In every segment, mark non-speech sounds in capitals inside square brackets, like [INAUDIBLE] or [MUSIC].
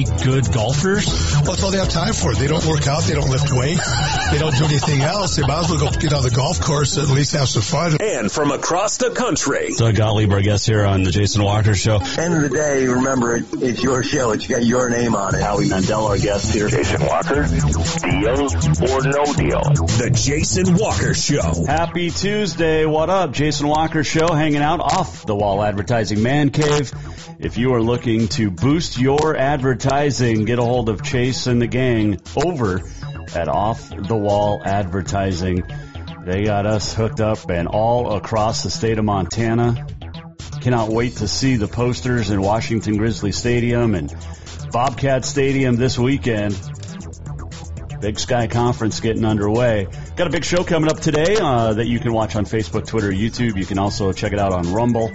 good golfers? Well, that's all they have time for. They don't work out. They don't lift weights. They don't do anything else. They might as well go get on the golf course and at least have some fun. And from across the country, Doug Gottlieb, our guest here on the Jason Walker Show. End of the day, remember, it, it's your show. It's got your name on it. Howie Mandel, our guest here. Jason Walker, deal or no deal? the Jason Walker Show. Happy Tuesday. What up? Jason Walker Show hanging out off the wall advertising man cave. If you are looking to boost your advertising, get a hold of Chase and the gang over at Off the Wall Advertising. They got us hooked up and all across the state of Montana. Cannot wait to see the posters in Washington Grizzly Stadium and Bobcat Stadium this weekend. Big Sky Conference getting underway. Got a big show coming up today uh, that you can watch on Facebook, Twitter, YouTube. You can also check it out on Rumble.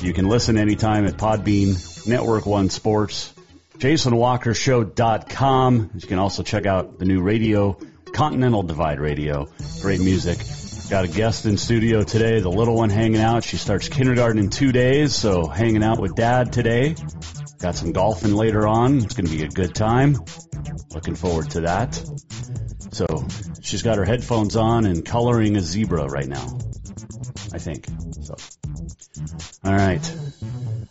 You can listen anytime at Podbean, Network One Sports, JasonWalkerShow.com. You can also check out the new radio, Continental Divide Radio. Great music. Got a guest in studio today, the little one hanging out. She starts kindergarten in two days, so hanging out with dad today. Got some golfing later on. It's going to be a good time. Looking forward to that. So she's got her headphones on and coloring a zebra right now. I think. So. All right.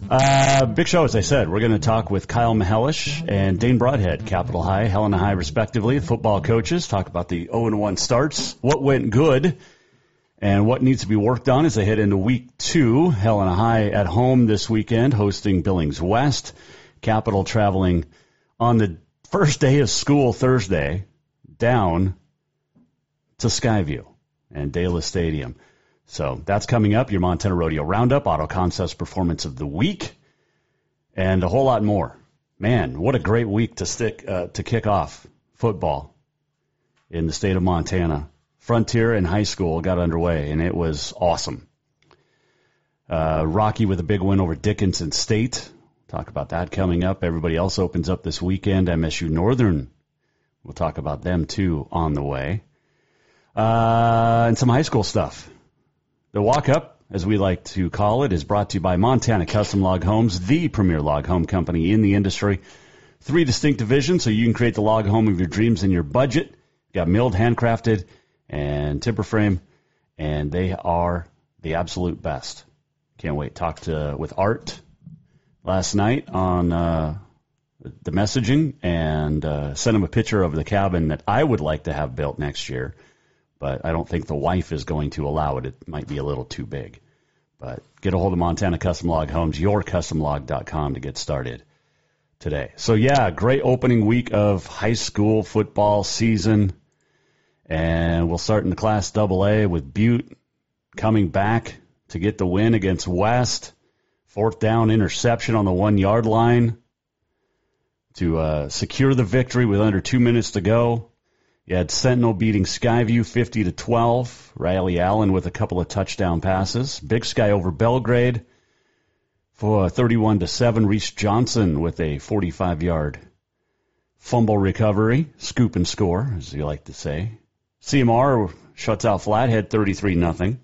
Uh, big show, as I said. We're going to talk with Kyle Mihelish and Dane Broadhead, Capital High, Helena High, respectively, football coaches. Talk about the 0 1 starts, what went good, and what needs to be worked on as they head into week two. Helena High at home this weekend, hosting Billings West. Capital traveling on the first day of school Thursday down to Skyview and Daylis Stadium. So that's coming up. Your Montana Rodeo Roundup, Auto Concepts Performance of the Week, and a whole lot more. Man, what a great week to stick uh, to kick off football in the state of Montana. Frontier and high school got underway, and it was awesome. Uh, Rocky with a big win over Dickinson State. Talk about that coming up. Everybody else opens up this weekend. MSU Northern. We'll talk about them too on the way. Uh, and some high school stuff. The walk up, as we like to call it, is brought to you by Montana Custom Log Homes, the premier log home company in the industry. Three distinct divisions, so you can create the log home of your dreams in your budget. You got milled, handcrafted, and timber frame, and they are the absolute best. Can't wait. Talked to, with Art last night on uh, the messaging and uh, sent him a picture of the cabin that I would like to have built next year, but I don't think the wife is going to allow it. It might be a little too big. But get a hold of Montana Custom Log Homes, yourcustomlog.com to get started today. So yeah, great opening week of high school football season. And we'll start in the Class AA with Butte coming back to get the win against West. Fourth down interception on the one yard line to uh, secure the victory with under two minutes to go. You had Sentinel beating Skyview 50 to 12. Riley Allen with a couple of touchdown passes. Big Sky over Belgrade for 31 to 7. Reese Johnson with a 45 yard fumble recovery, scoop and score, as you like to say. CMR shuts out Flathead 33 nothing.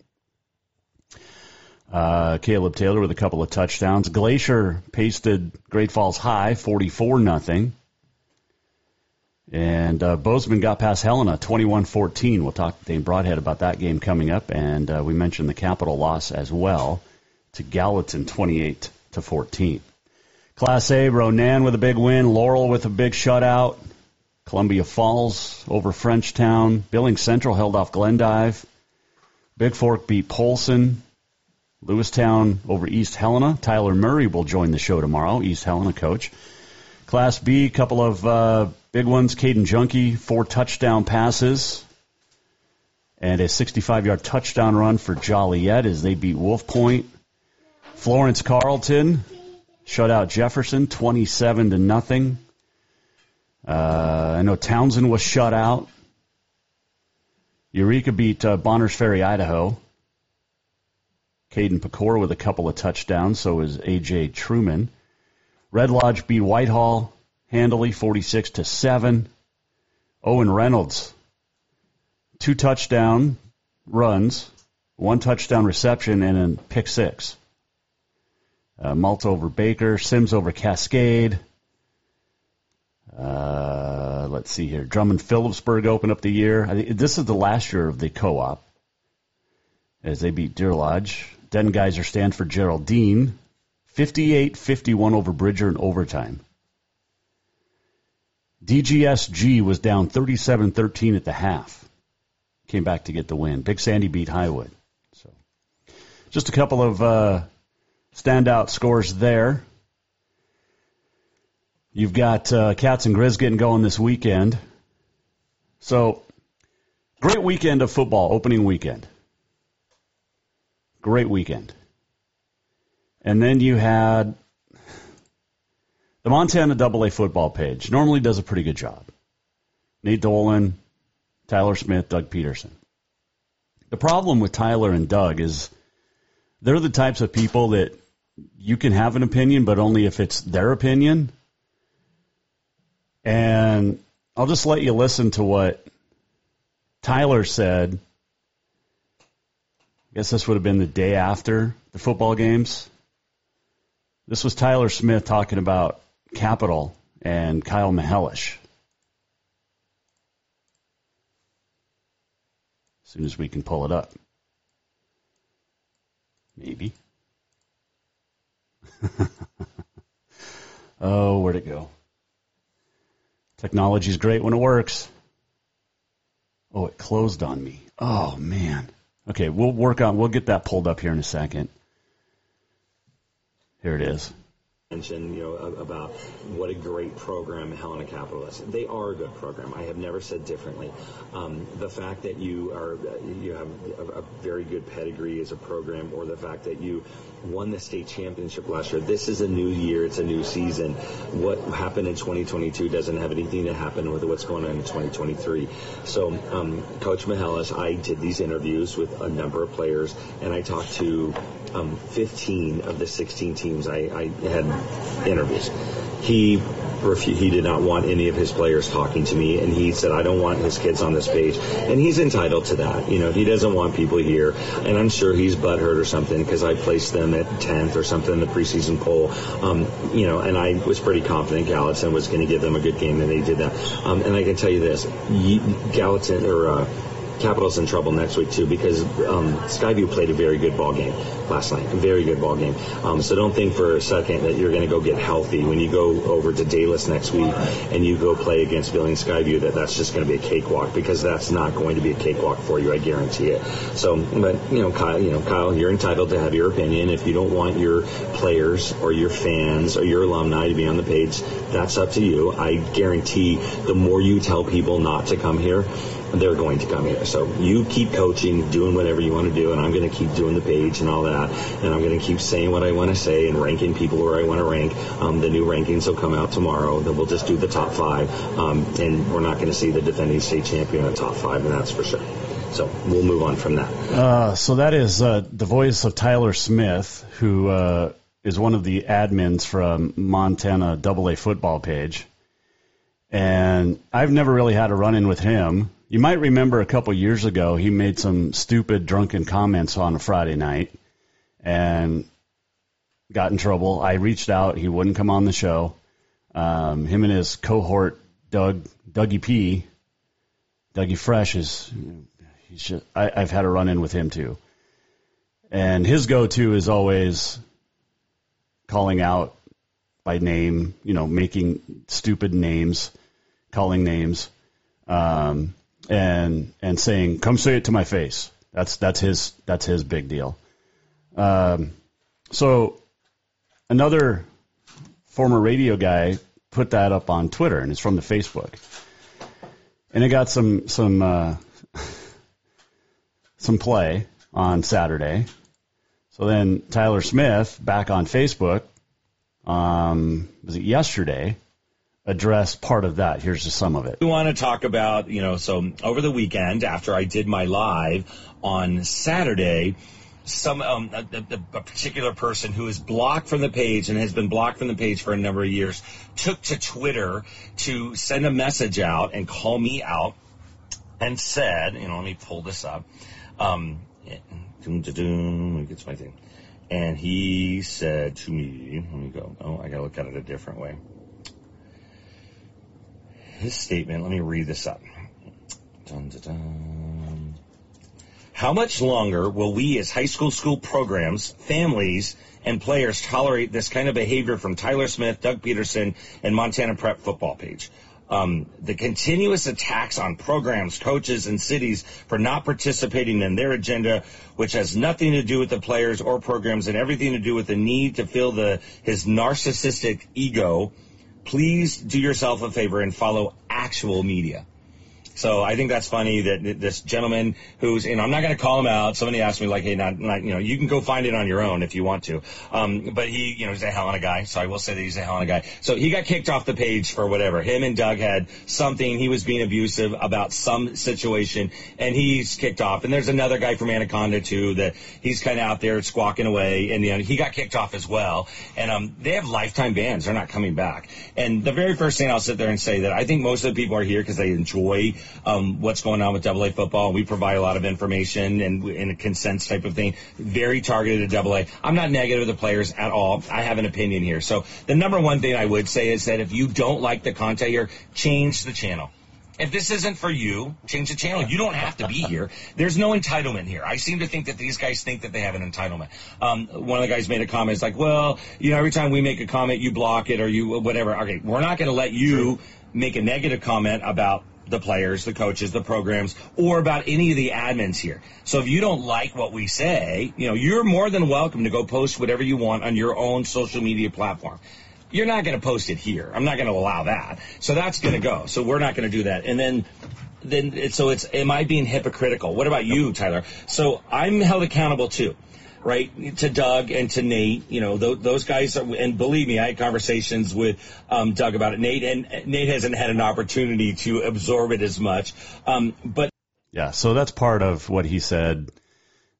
Uh, Caleb Taylor with a couple of touchdowns. Glacier pasted Great Falls High 44 nothing. And uh, Bozeman got past Helena 21-14. We'll talk to Dane Broadhead about that game coming up, and uh, we mentioned the capital loss as well to Gallatin 28 to 14. Class A, Ronan with a big win, Laurel with a big shutout, Columbia Falls over Frenchtown, Billings Central held off Glendive, Bigfork beat Polson, Lewistown over East Helena. Tyler Murray will join the show tomorrow, East Helena coach. Class B, couple of uh, big ones. Caden Junkie, four touchdown passes and a 65 yard touchdown run for Joliet as they beat Wolf Point. Florence Carlton shut out Jefferson 27 to nothing. Uh, I know Townsend was shut out. Eureka beat uh, Bonners Ferry, Idaho. Caden Pecor with a couple of touchdowns. So is AJ Truman. Red Lodge beat Whitehall handily, 46 to seven. Owen Reynolds, two touchdown runs, one touchdown reception, and a pick six. Uh, over Baker, Simms over Cascade. Uh, let's see here. Drummond Philipsburg opened up the year. I think this is the last year of the co-op as they beat Deer Lodge. Denton Geyser Stanford Geraldine, 58-51 over Bridger in overtime. DGSG was down 37-13 at the half. Came back to get the win. Big Sandy beat Highwood. So, just a couple of uh, standout scores there. You've got uh, Cats and Grizz getting going this weekend. So, great weekend of football, opening weekend. Great weekend. And then you had the Montana AA football page. Normally does a pretty good job. Nate Dolan, Tyler Smith, Doug Peterson. The problem with Tyler and Doug is they're the types of people that you can have an opinion, but only if it's their opinion. And I'll just let you listen to what Tyler said. I guess this would have been the day after the football games. This was Tyler Smith talking about Capital and Kyle Mihelish. As soon as we can pull it up. Maybe. [LAUGHS] oh, where'd it go? Technology's great when it works. Oh, it closed on me. Oh man. Okay, we'll work on. We'll get that pulled up here in a second. Here it is mention, you know, about what a great program Helena Capital is. They are a good program. I have never said differently. Um, the fact that you are you have a, a, very good pedigree as a program, or the fact that you won the state championship last year. This is a new year. It's a new season. What happened in 2022 doesn't have anything to happen with what's going on in 2023. So, um, Coach Mihelish, I did these interviews with a number of players, and I talked to um, 15 of the 16 teams I, I had interviews. He refu- he did not want any of his players talking to me, and he said, "I don't want his kids on this page," and he's entitled to that. You know, he doesn't want people here, and I'm sure he's butthurt or something because I placed them at 10th or something in the preseason poll. Um, you know, and I was pretty confident Gallatin was going to give them a good game, and they did that. Um, and I can tell you this: Gallatin or uh, Capital's in trouble next week too because um, Skyview played a very good ball game last night, a very good ball game. Um, so don't think for a second that you're going to go get healthy when you go over to Daylis next week and you go play against Billings Skyview. That that's just going to be a cakewalk because that's not going to be a cakewalk for you. I guarantee it. So, but you know, Kyle, you know, Kyle, you're entitled to have your opinion. If you don't want your players or your fans or your alumni to be on the page, that's up to you. I guarantee the more you tell people not to come here they're going to come here. So you keep coaching, doing whatever you want to do, and I'm going to keep doing the page and all that, and I'm going to keep saying what I want to say and ranking people where I want to rank. Um, the new rankings will come out tomorrow. Then we'll just do the top five, um, and we're not going to see the defending state champion in the top five, and that's for sure. So we'll move on from that. Uh, so that is uh, the voice of Tyler Smith, who uh, is one of the admins from Montana AA football page. And I've never really had a run in with him. You might remember a couple years ago, he made some stupid, drunken comments on a Friday night and got in trouble. I reached out. He wouldn't come on the show. Um, him and his cohort, Doug, Dougie P, Dougie Fresh is, he's just, I, I've had a run in with him too. And his go to is always calling out by name, you know, making stupid names, calling names. Um, and and saying, "Come say it to my face." That's that's his that's his big deal. Um, so another former radio guy put that up on Twitter, and it's from the Facebook, and it got some some uh, [LAUGHS] some play on Saturday. So then Tyler Smith back on Facebook, um, was it yesterday, addressed part of that. Here's just some of it. We want to talk about, you know, so over the weekend after I did my live on Saturday, some um, a, a, particular person who is blocked from the page and has been blocked from the page for a number of years took to Twitter to send a message out and call me out and said, you know, let me pull this up. Um, let me get my thing. And he said to me, let me go. Oh, I got to look at it a different way. His statement, let me read this up. Dun, dun, dun. How much longer will we as high school school programs, families, and players tolerate this kind of behavior from Tyler Smith, Doug Peterson, and Montana Prep football page? Um, the continuous attacks on programs, coaches, and cities for not participating in their agenda, which has nothing to do with the players or programs and everything to do with the need to fill the his narcissistic ego. Please do yourself a favor and follow actual media. So I think that's funny that this gentleman who's, you know, I'm not going to call him out. Somebody asked me like, hey, not, not, you know, you can go find it on your own if you want to. Um, but he, you know, he's a Helena guy. So I will say that he's a Helena guy. So he got kicked off the page for whatever. Him and Doug had something. He was being abusive about some situation and he's kicked off. And there's another guy from Anaconda too that he's kind of out there squawking away and, you know, he got kicked off as well. And, um, they have lifetime bans. They're not coming back. And the very first thing I'll sit there and say that I think most of the people are here because they enjoy um, what's going on with Double A football. We provide a lot of information and in a consents type of thing, very targeted at Double A. I'm not negative to the players at all. I have an opinion here. So the number one thing I would say is that if you don't like the content here, change the channel. If this isn't for you, change the channel. You don't have to be here. There's no entitlement here. I seem to think that these guys think that they have an entitlement. Um, one of the guys made a comment. It's like, well, you know, every time we make a comment, you block it or you whatever. Okay, we're not going to let you make a negative comment about the players, the coaches, the programs, or about any of the admins here. So if you don't like what we say, you know, you're more than welcome to go post whatever you want on your own social media platform. You're not going to post it here. I'm not going to allow that. So that's going to go. So we're not going to do that. And then then so it's am I being hypocritical? What about you, Tyler? So I'm held accountable too right? To Doug and to Nate, you know, th- those guys, are, and believe me, I had conversations with um, Doug about it. Nate and Nate hasn't had an opportunity to absorb it as much, um, but yeah. So that's part of what he said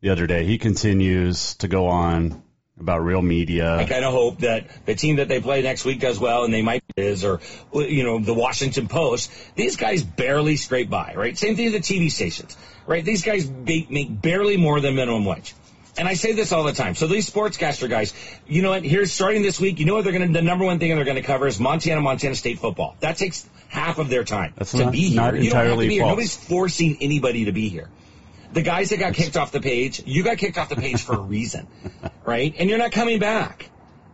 the other day. He continues to go on about real media. I kind of hope that the team that they play next week does well, and they might is, or you know, the Washington Post. These guys barely scrape by, right? Same thing with the TV stations, right? These guys make barely more than minimum wage and I say this all the time. So these sportscaster guys, you know what? Here's starting this week. You know what they're going to? The number one thing they're going to cover is Montana, Montana State football. That takes half of their time That's to not, be here. Not you don't have to be false. here. Nobody's forcing anybody to be here. The guys that got kicked off the page, you got kicked off the page for a [LAUGHS] reason, right? And you're not coming back.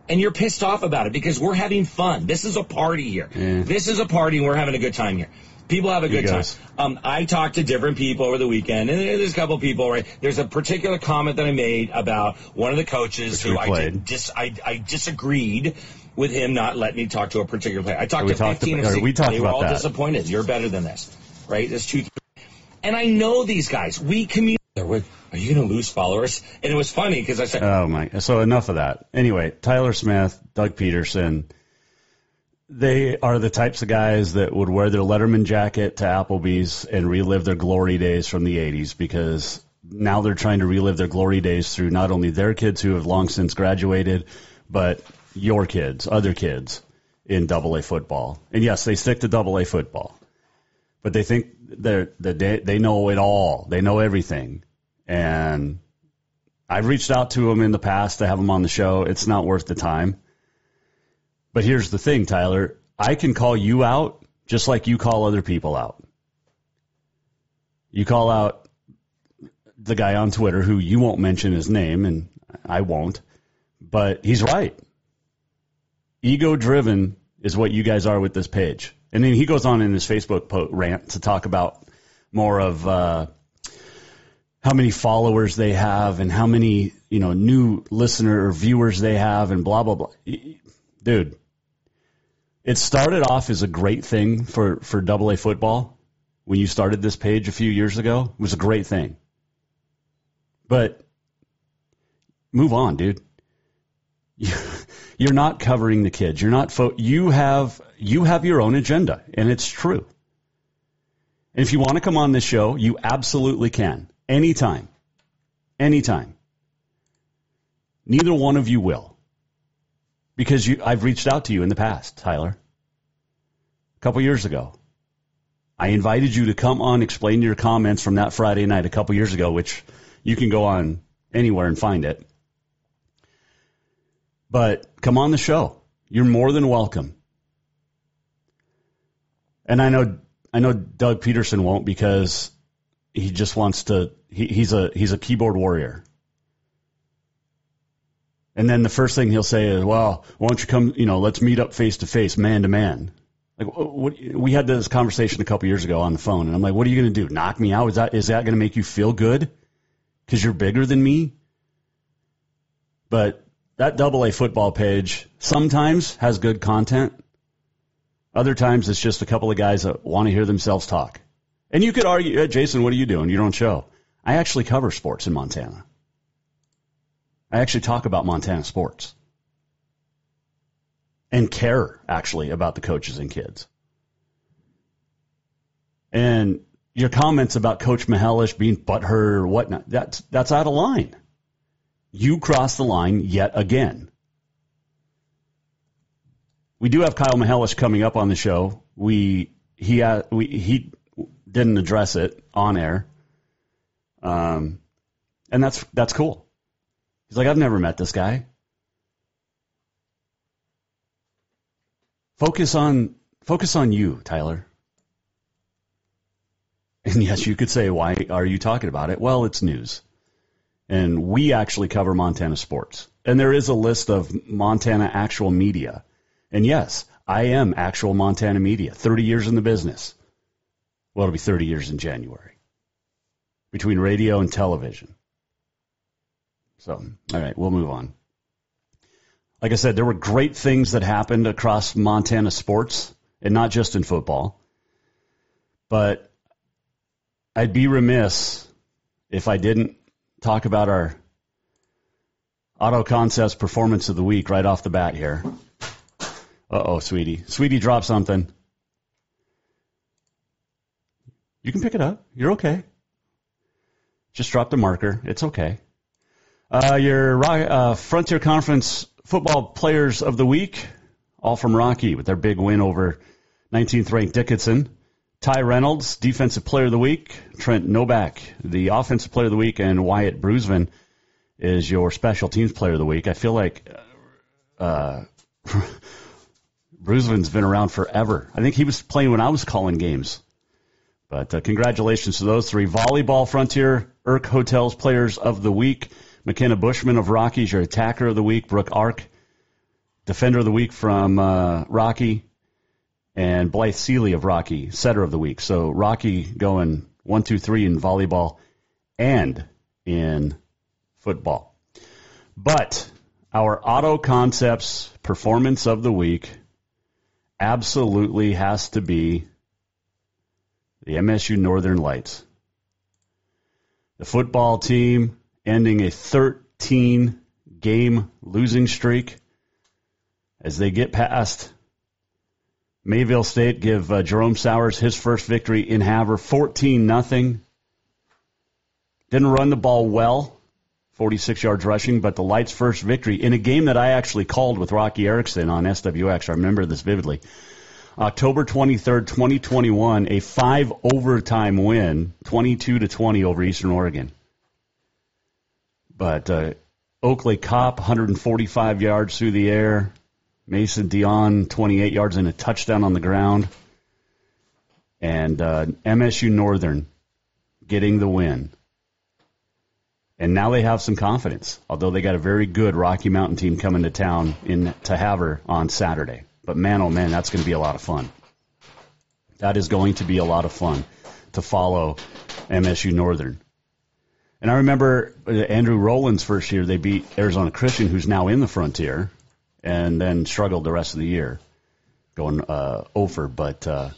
And you're pissed off about it because we're having fun. This is a party here. Yeah. This is a party and we're having a good time here. People have a good time. Um, I talked to different people over the weekend, and there's a couple people. Right, there's a particular comment that I made about one of the coaches Which who I, did dis, I, I disagreed with him not letting me talk to a particular player. I talked We to talked 15 about- of or 16. we talked they were all that. disappointed. You're better than this, right? There's two. And I know these guys. We communicate. Are you going to lose followers? And it was funny because I said, Oh my! So enough of that. Anyway, Tyler Smith, Doug Peterson, they are the types of guys that would wear their Letterman jacket to Applebee's and relive their glory days from the '80s because now they're trying to relive their glory days through not only their kids who have long since graduated, but your kids, other kids in Double A football. And yes, they stick to Double A football, but they think they're they, they know it all. They know everything, and I've reached out to them in the past to have them on the show. It's not worth the time. But here's the thing, Tyler. I can call you out just like you call other people out. You call out the guy on Twitter who you won't mention his name, and I won't, but he's right. Ego driven is what you guys are with this page. And then he goes on in his Facebook rant to talk about more of uh, how many followers they have and how many you know new listener or viewers they have and blah blah blah. Dude, it started off as a great thing for for Double A football when you started this page a few years ago. It was a great thing, but move on, dude. [LAUGHS] You're not covering the kids. You're not. Fo- you have you have your own agenda, and it's true. And if you want to come on this show, you absolutely can. Anytime. Anytime. Neither one of you will. Because you, I've reached out to you in the past, Tyler. A couple years ago. I invited you to come on, explain your comments from that Friday night a couple years ago, which you can go on anywhere and find it. But come on the show. You're more than welcome. And I know I know Doug Peterson won't because he just wants to he, he's a he's a keyboard warrior. And then the first thing he'll say is, "Well, why don't you come? You know, let's meet up face to face, man to man." Like, what, we had this conversation a couple years ago on the phone, and I'm like, "What are you going to do? Knock me out? Is that is that going to make you feel good? Because you're bigger than me?" But that double A football page sometimes has good content. Other times it's just a couple of guys that want to hear themselves talk. And you could argue, hey, Jason, what are you doing? You don't show. I actually cover sports in Montana. I actually talk about Montana sports and care actually about the coaches and kids. And your comments about Coach Mihelish being butthurt or whatnot, that's, that's out of line. You cross the line yet again. We do have Kyle Mihelish coming up on the show. We he uh, we, he didn't address it on air, um, and that's that's cool. He's like, I've never met this guy. Focus on focus on you, Tyler. [LAUGHS] And yes, you could say, why are you talking about it? Well, it's news and we actually cover Montana sports. And there is a list of Montana actual media. And yes, I am actual Montana media, 30 years in the business. Well, it'll be 30 years in January between radio and television. So, all right, we'll move on. Like I said, there were great things that happened across Montana sports, and not just in football. But I'd be remiss if I didn't talk about our Auto Concepts performance of the week right off the bat here. Uh oh, sweetie. Sweetie dropped something. You can pick it up. You're okay. Just dropped a marker. It's okay. Uh, your uh, Frontier Conference football players of the week, all from Rocky with their big win over 19th ranked Dickinson. Ty Reynolds, Defensive Player of the Week. Trent Novak, the Offensive Player of the Week. And Wyatt Brusvin is your Special Teams Player of the Week. I feel like uh, [LAUGHS] Brusvin's been around forever. I think he was playing when I was calling games. But uh, congratulations to those three. Volleyball Frontier, Irk Hotels Players of the Week. McKenna Bushman of Rockies, your Attacker of the Week. Brooke Ark, Defender of the Week from uh, Rocky and Blythe Seeley of Rocky, setter of the week. So Rocky going one, two, three in volleyball and in football. But our Auto Concepts performance of the week absolutely has to be the MSU Northern Lights. The football team ending a 13 game losing streak as they get past Mayville State give uh, Jerome Souers his first victory in Havre, 14 nothing. Didn't run the ball well, 46 yards rushing, but the Lights' first victory in a game that I actually called with Rocky Erickson on SWX. I remember this vividly. October 23rd, 2021, a five overtime win, 22 to 20 over Eastern Oregon. But uh, Oakley Cop, 145 yards through the air. Mason Dion, 28 yards and a touchdown on the ground. And uh, MSU Northern getting the win. And now they have some confidence, although they got a very good Rocky Mountain team coming to town in to Havre on Saturday. But man, oh man, that's going to be a lot of fun. That is going to be a lot of fun to follow MSU Northern. And I remember uh, Andrew Rolin's first year, they beat Arizona Christian, who's now in the Frontier, and then struggled the rest of the year, going uh, over. But uh,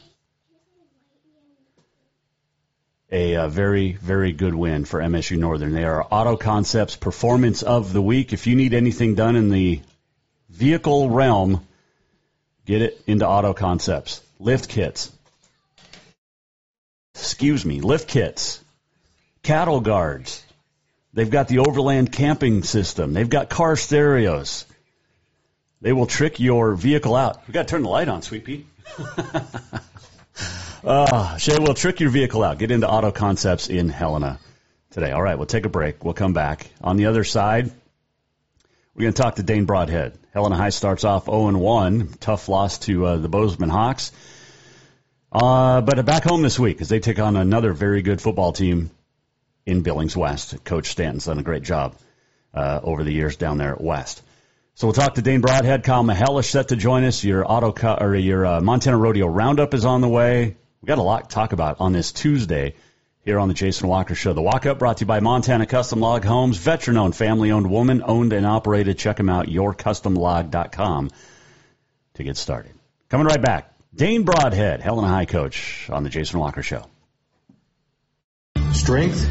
a, uh very, very good win for MSU Northern. They are Auto Concepts Performance of the Week. If you need anything done in the vehicle realm, get it into Auto Concepts. Lift kits. Excuse me, lift kits. Cattle guards. They've got the overland camping system. They've got car stereos. They will trick your vehicle out. We got to turn the light on, Sweet Pea. uh, [LAUGHS] Shay will trick your vehicle out. Get into Auto Concepts in Helena today. All right, we'll take a break. We'll come back. On the other side, we're going to talk to Dane Broadhead. Helena High starts off 0 1. Tough loss to uh, the Bozeman Hawks. Uh, but back home this week as they take on another very good football team in Billings West. Coach Stanton's done a great job uh, over the years down there at West. So we'll talk to Dane Broadhead. Kyle Mihelish set to join us. Your auto co- or your uh, Montana Rodeo Roundup is on the way. We got a lot to talk about on this Tuesday here on the Jason Walker Show. The Walk Up brought to you by Montana Custom Log Homes, veteran-owned, family-owned, woman-owned and operated. Check them out, yourcustomlog.com to get started. Coming right back. Dane Broadhead, Helena High coach on the Jason Walker Show. Strength,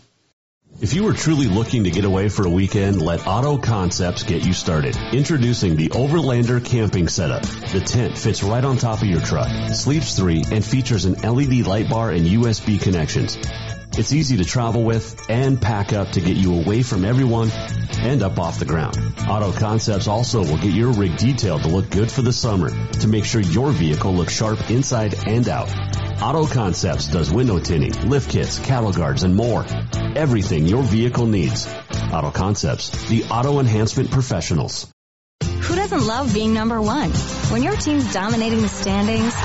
If you are truly looking to get away for a weekend, let Auto Concepts get you started. Introducing the Overlander camping setup. The tent fits right on top of your truck, sleeps three, and features an LED light bar and USB connections. It's easy to travel with and pack up to get you away from everyone and up off the ground. Auto Concepts also will get your rig detailed to look good for the summer to make sure your vehicle looks sharp inside and out. Auto Concepts does window tinting, lift kits, cattle guards, and more. Everything your vehicle needs. Auto Concepts, the auto enhancement professionals. Who doesn't love being number one? When your team's dominating the standings,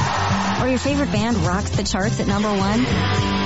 or your favorite band rocks the charts at number one,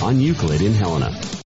on Euclid in Helena.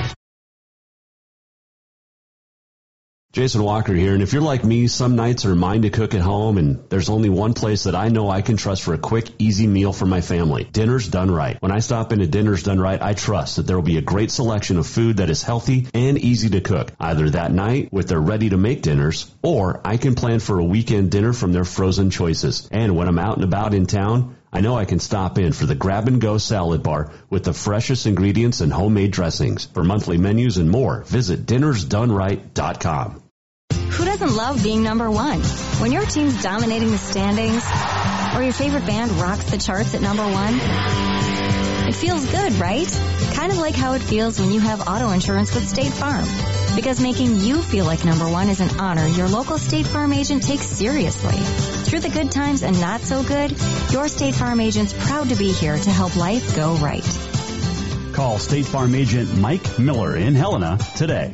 Jason Walker here, and if you're like me, some nights are mine to cook at home, and there's only one place that I know I can trust for a quick, easy meal for my family. Dinner's Done Right. When I stop into Dinner's Done Right, I trust that there will be a great selection of food that is healthy and easy to cook, either that night with their ready-to-make dinners, or I can plan for a weekend dinner from their frozen choices. And when I'm out and about in town, I know I can stop in for the grab and go salad bar with the freshest ingredients and homemade dressings. For monthly menus and more, visit dinnersdoneright.com. Who doesn't love being number one? When your team's dominating the standings, or your favorite band rocks the charts at number one, it feels good, right? Kind of like how it feels when you have auto insurance with State Farm. Because making you feel like number one is an honor your local State Farm agent takes seriously. Through the good times and not so good, your State Farm agent's proud to be here to help life go right. Call State Farm agent Mike Miller in Helena today.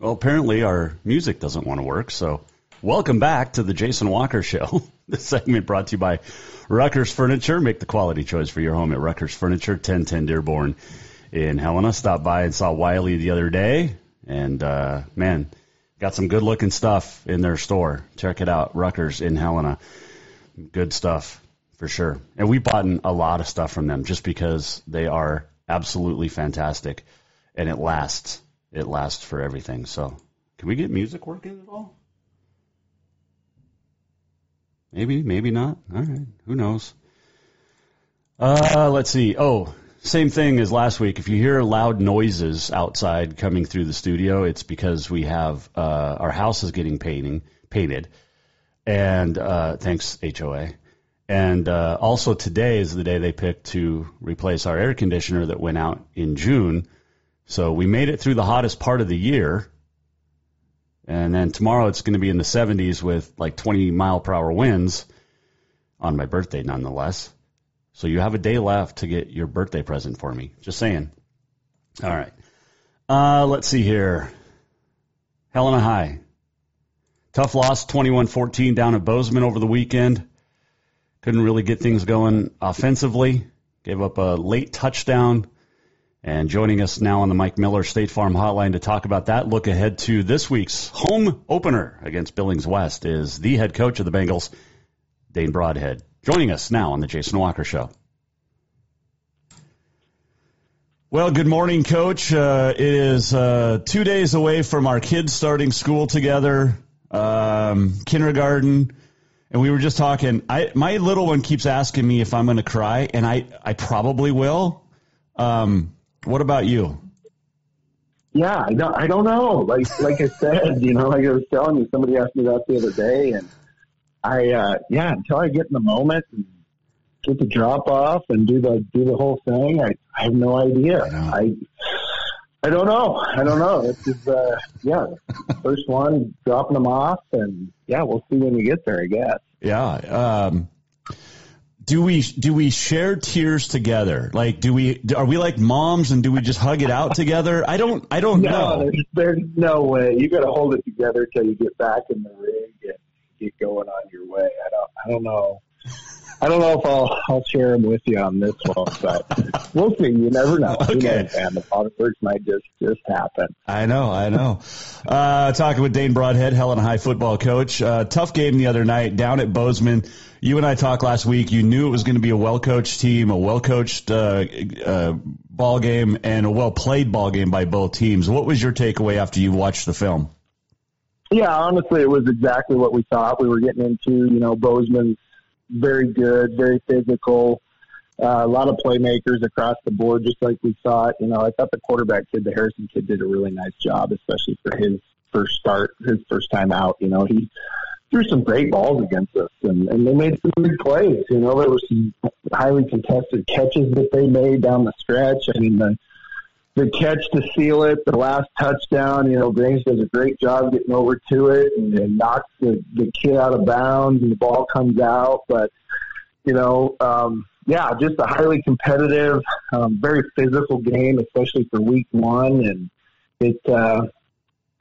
Well, apparently our music doesn't want to work, so welcome back to the Jason Walker Show. [LAUGHS] this segment brought to you by Rucker's Furniture. Make the quality choice for your home at Rucker's Furniture, 1010 Dearborn in Helena. Stopped by and saw Wiley the other day, and uh, man, got some good looking stuff in their store. Check it out, Rucker's in Helena. Good stuff for sure. And we bought a lot of stuff from them just because they are absolutely fantastic, and it lasts it lasts for everything. So, can we get music working at all? Maybe, maybe not. All right, who knows? Uh, let's see. Oh, same thing as last week. If you hear loud noises outside coming through the studio, it's because we have uh, our house is getting painting painted, and uh, thanks HOA. And uh, also today is the day they picked to replace our air conditioner that went out in June so we made it through the hottest part of the year. And then tomorrow it's going to be in the 70s with like 20 mile per hour winds on my birthday, nonetheless. So you have a day left to get your birthday present for me. Just saying. All right. Uh, let's see here. Helena High. Tough loss, 21 14 down at Bozeman over the weekend. Couldn't really get things going offensively. Gave up a late touchdown and joining us now on the Mike Miller State Farm Hotline to talk about that, look ahead to this week's home opener against Billings West is the head coach of the Bengals, Dane Broadhead. Joining us now on the Jason Walker Show. Well, good morning, Coach. Uh, it is uh, two days away from our kids starting school together, um, kindergarten, and we were just talking. I, my little one keeps asking me if I'm going to cry, and I, I probably will. Um, what about you? Yeah, I don't, I don't know. Like like I said, you know, like I was telling you, somebody asked me that the other day, and I uh, yeah, until I get in the moment and get the drop off and do the do the whole thing, I, I have no idea. I, I don't know. I don't know. This is uh, yeah, first one dropping them off, and yeah, we'll see when we get there. I guess. Yeah. Um, do we do we share tears together? Like, do we are we like moms and do we just hug it out together? I don't I don't no, know. There's, there's no way. You got to hold it together till you get back in the rig and get going on your way. I don't I don't know. I don't know if I'll I'll share them with you on this one, but we'll see. You never know. Okay. And the fireworks might just just happen. I know, I know. Uh, talking with Dane Broadhead, Helena High football coach. Uh, tough game the other night down at Bozeman. You and I talked last week. You knew it was going to be a well coached team, a well coached uh, uh, ball game, and a well played ball game by both teams. What was your takeaway after you watched the film? Yeah, honestly, it was exactly what we thought we were getting into. You know, Bozeman's very good, very physical. Uh, a lot of playmakers across the board, just like we thought. You know, I thought the quarterback kid, the Harrison kid, did a really nice job, especially for his first start, his first time out. You know, he threw some great balls against us, and, and they made some big plays. You know, there were some highly contested catches that they made down the stretch. I mean, the the catch to seal it, the last touchdown. You know, Grange does a great job getting over to it and, and knocks the the kid out of bounds, and the ball comes out. But you know, um, yeah, just a highly competitive, um, very physical game, especially for week one, and it. Uh,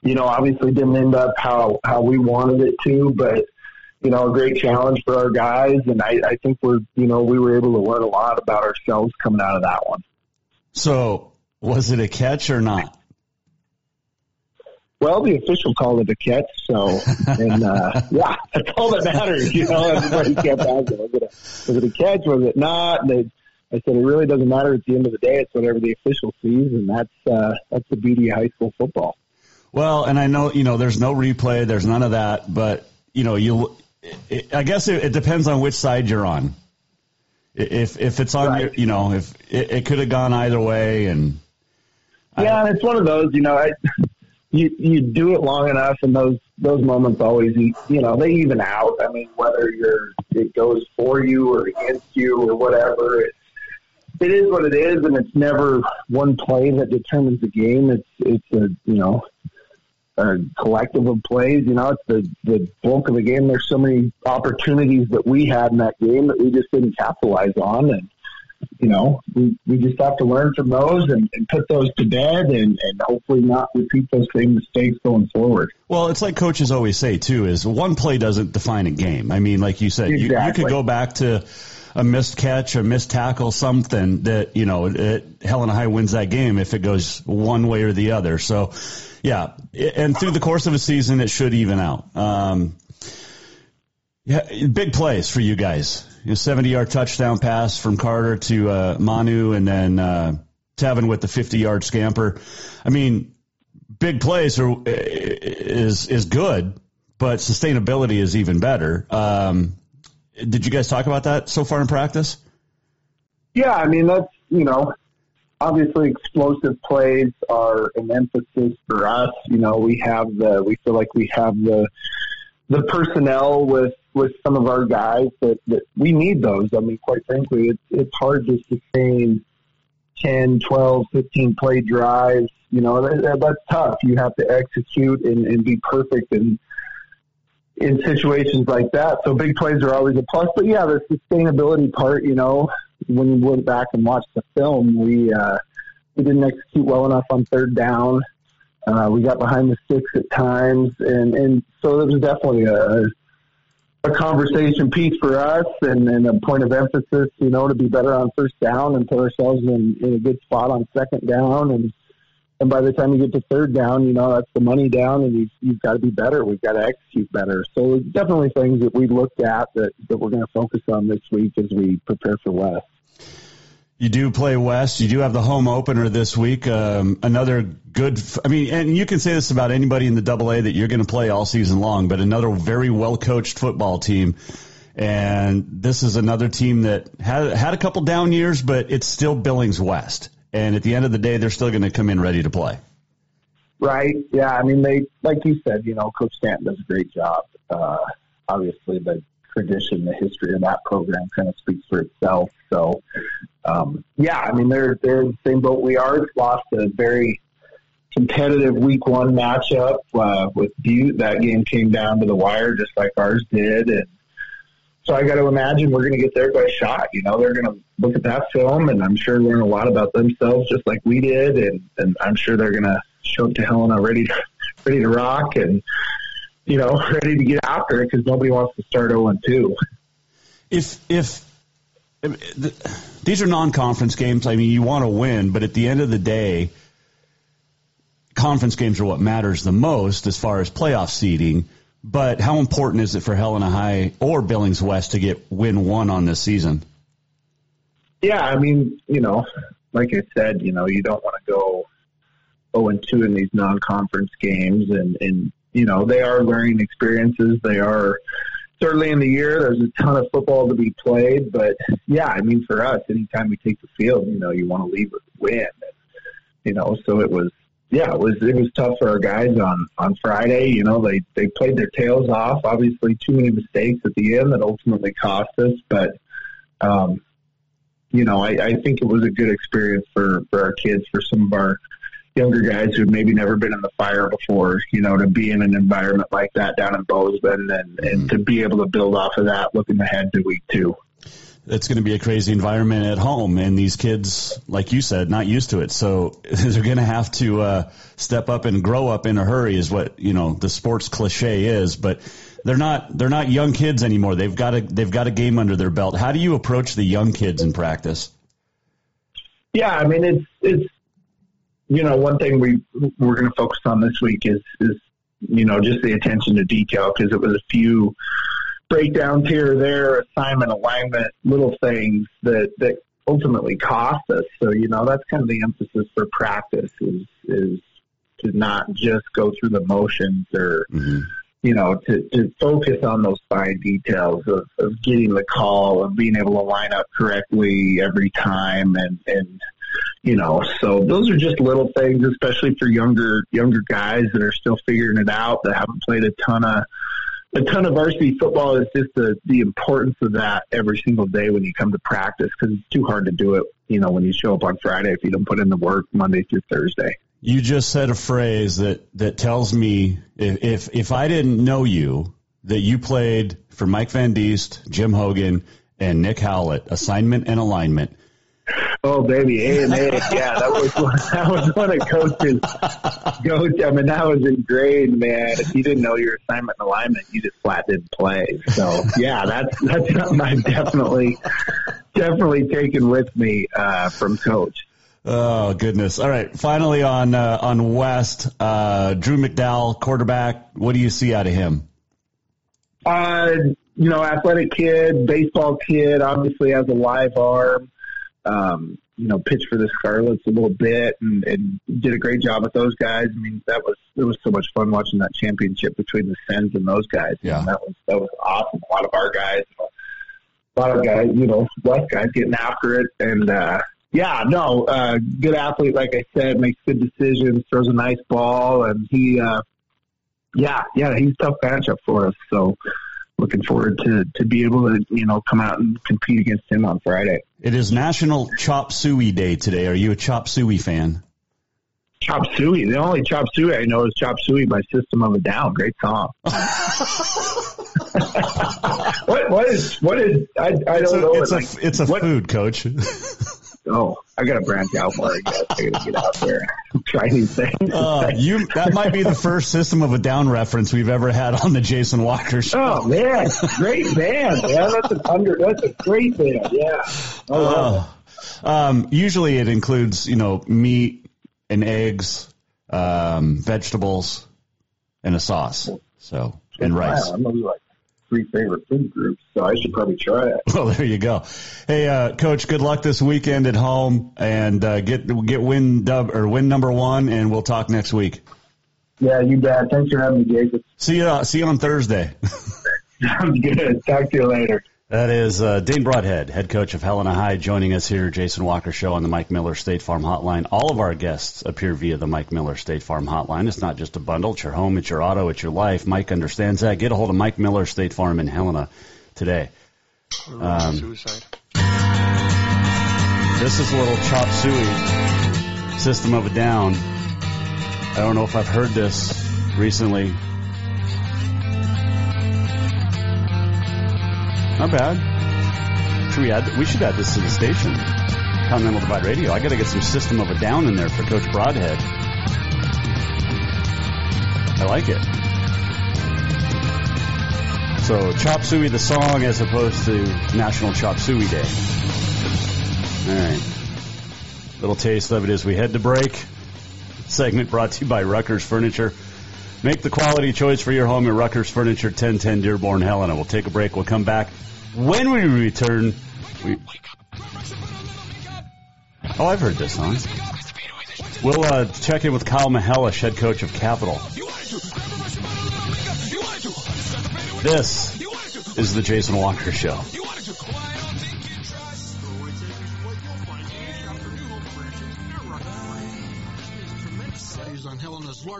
you know, obviously didn't end up how, how we wanted it to, but, you know, a great challenge for our guys. And I, I think we're, you know, we were able to learn a lot about ourselves coming out of that one. So was it a catch or not? Well, the official called it a catch, so and uh, [LAUGHS] yeah, that's all that matters. You know, everybody kept asking, was it, a, was it a catch? Was it not? And they, I said, it really doesn't matter. At the end of the day, it's whatever the official sees, and that's uh, that's the beauty of high school football. Well, and I know you know there's no replay, there's none of that, but you know you, it, I guess it, it, depends on which side you're on. If if it's on right. your, you know, if it, it could have gone either way, and yeah, and it's one of those, you know, I, [LAUGHS] you you do it long enough, and those those moments always, you know, they even out. I mean, whether you're it goes for you or against you or whatever, it, it is what it is, and it's never one play that determines the game. It's it's a you know a collective of plays. You know, it's the the bulk of the game. There's so many opportunities that we had in that game that we just didn't capitalize on, and you know, we, we just have to learn from those and, and put those to bed and, and hopefully not repeat those same mistakes going forward. Well, it's like coaches always say too, is one play doesn't define a game. I mean, like you said, exactly. you, you could go back to a missed catch, a missed tackle, something that, you know, it, Helena High wins that game if it goes one way or the other. So, yeah, and through the course of a season, it should even out. Um, yeah, big plays for you guys. Know, 70 yard touchdown pass from Carter to uh, Manu, and then uh, Tevin with the 50 yard scamper. I mean, big plays are is is good, but sustainability is even better. Um, did you guys talk about that so far in practice? Yeah, I mean that's you know obviously explosive plays are an emphasis for us. You know, we have the we feel like we have the the personnel with with some of our guys that, that we need those. I mean, quite frankly, it's it's hard to sustain 10, 12, 15 play drives. You know, that, that's tough. You have to execute and, and be perfect and in situations like that. So big plays are always a plus. But yeah, the sustainability part, you know, when you went back and watched the film, we uh, we didn't execute well enough on third down. Uh, we got behind the sticks at times, and and so it was definitely a a conversation piece for us and, and a point of emphasis, you know, to be better on first down and put ourselves in, in a good spot on second down and and by the time you get to third down, you know, that's the money down and you've, you've got to be better. We've got to execute better. So definitely things that we looked at that, that we're going to focus on this week as we prepare for West. You do play West. You do have the home opener this week. Um, another good, I mean, and you can say this about anybody in the double A that you're going to play all season long, but another very well coached football team. And this is another team that had, had a couple down years, but it's still Billings West and at the end of the day, they're still going to come in ready to play. Right. Yeah. I mean, they, like you said, you know, Coach Stanton does a great job. Uh, obviously, the tradition, the history of that program kind of speaks for itself. So, um, yeah, I mean, they're they're the same boat we are. Lost a very competitive week one matchup uh, with Butte. That game came down to the wire, just like ours did, and so I got to imagine we're going to get there by shot. You know, they're going to look at that film, and I'm sure learn a lot about themselves, just like we did. And, and I'm sure they're going to show up to Helena ready, to, [LAUGHS] ready to rock, and you know, [LAUGHS] ready to get after it because nobody wants to start 0 2. If if these are non-conference games, I mean, you want to win, but at the end of the day, conference games are what matters the most as far as playoff seeding. But how important is it for Helena High or Billings West to get win one on this season? Yeah, I mean, you know, like I said, you know, you don't want to go 0 and 2 in these non conference games. And, and, you know, they are learning experiences. They are certainly in the year. There's a ton of football to be played. But yeah, I mean, for us, anytime we take the field, you know, you want to leave with a win. You know, so it was yeah, it was it was tough for our guys on on Friday. You know, they they played their tails off. Obviously, too many mistakes at the end that ultimately cost us. But um, you know, I, I think it was a good experience for for our kids, for some of our younger guys who've maybe never been in the fire before. You know, to be in an environment like that down in Bozeman and mm-hmm. and to be able to build off of that, looking ahead to week two it's going to be a crazy environment at home, and these kids, like you said, not used to it. So [LAUGHS] they're going to have to uh, step up and grow up in a hurry, is what you know the sports cliche is. But they're not they're not young kids anymore. They've got a they've got a game under their belt. How do you approach the young kids in practice? Yeah, I mean it's it's you know one thing we we're going to focus on this week is is you know just the attention to detail because it was a few breakdowns here or there, assignment, alignment, little things that that ultimately cost us. So you know that's kind of the emphasis for practice is is to not just go through the motions or. Mm-hmm. You know, to, to focus on those fine details of, of getting the call, of being able to line up correctly every time, and and you know so those are just little things especially for younger younger guys that are still figuring it out that haven't played a ton of a ton of varsity football is just the the importance of that every single day when you come to practice because it's too hard to do it. You know, when you show up on Friday if you don't put in the work Monday through Thursday. You just said a phrase that that tells me if if, if I didn't know you that you played for Mike Van Diest, Jim Hogan, and Nick Howlett, assignment and alignment. Oh baby, A and A, [LAUGHS] yeah, that was one, that was one of coach's coach. I mean, that was ingrained, man. If you didn't know your assignment and alignment, you just flat didn't play. So yeah, that's that's something I've definitely definitely taken with me uh, from coach. Oh goodness! All right, finally on uh, on West, uh, Drew McDowell, quarterback. What do you see out of him? Uh, you know, athletic kid, baseball kid. Obviously, has a live arm um, you know, pitched for the Scarlets a little bit and, and did a great job with those guys. I mean, that was it was so much fun watching that championship between the Sens and those guys. Yeah, and that was that was awesome. A lot of our guys, a lot of guys, you know, West guys getting after it, and uh, yeah, no, uh, good athlete. Like I said, makes good decisions, throws a nice ball, and he, uh, yeah, yeah, he's a tough matchup for us. So looking forward to to be able to you know come out and compete against him on Friday. It is National Chop Suey Day today. Are you a Chop Suey fan? Chop Suey. The only Chop Suey I know is Chop Suey by System of a Down. Great song. [LAUGHS] what what is what is I, I don't it's a, know. It's a like, it's a what, food, Coach. [LAUGHS] oh, I got to branch out more. I got to get out there, try new things. Uh, you that might be the first System of a Down reference we've ever had on the Jason Walker show. Oh man, great band! Yeah, that's a under. That's a great band. Yeah. Oh, um, usually it includes you know meat and eggs, um, vegetables, and a sauce. So and rice. Wow, I'm gonna be like three favorite food groups, so I should probably try it. [LAUGHS] Well, there you go. Hey, uh, Coach, good luck this weekend at home, and uh, get get win dub or win number one, and we'll talk next week. Yeah, you bet. Thanks for having me, Jason. See you. Uh, see you on Thursday. [LAUGHS] [LAUGHS] Sounds good. Talk to you later. That is uh, Dane Broadhead, head coach of Helena High, joining us here, Jason Walker Show on the Mike Miller State Farm Hotline. All of our guests appear via the Mike Miller State Farm Hotline. It's not just a bundle. It's your home, it's your auto, it's your life. Mike understands that. Get a hold of Mike Miller State Farm in Helena today. Um, suicide. This is a little chop suey system of a down. I don't know if I've heard this recently. Not mm-hmm. bad. Should we add? We should add this to the station. Continental Divide Radio. I got to get some System of a Down in there for Coach Broadhead. I like it. So Chop Suey the song as opposed to National Chop Suey Day. All right. Little taste of it as we head to break. Segment brought to you by Rucker's Furniture. Make the quality choice for your home at Rucker's Furniture, 1010 Dearborn, Helena. We'll take a break. We'll come back. When we return, we... Oh, I've heard this song. We'll uh, check in with Kyle Mihelish, head coach of Capital. This is the Jason Walker Show.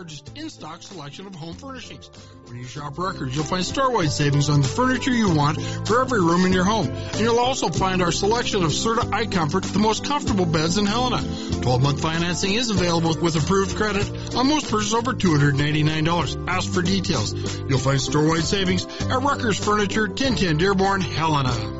Largest in-stock selection of home furnishings. When you shop Rucker's, you'll find store-wide savings on the furniture you want for every room in your home. And you'll also find our selection of Serta iComfort, the most comfortable beds in Helena. 12-month financing is available with approved credit on most purchases over $289. Ask for details. You'll find store-wide savings at Rucker's Furniture, 1010 Dearborn, Helena.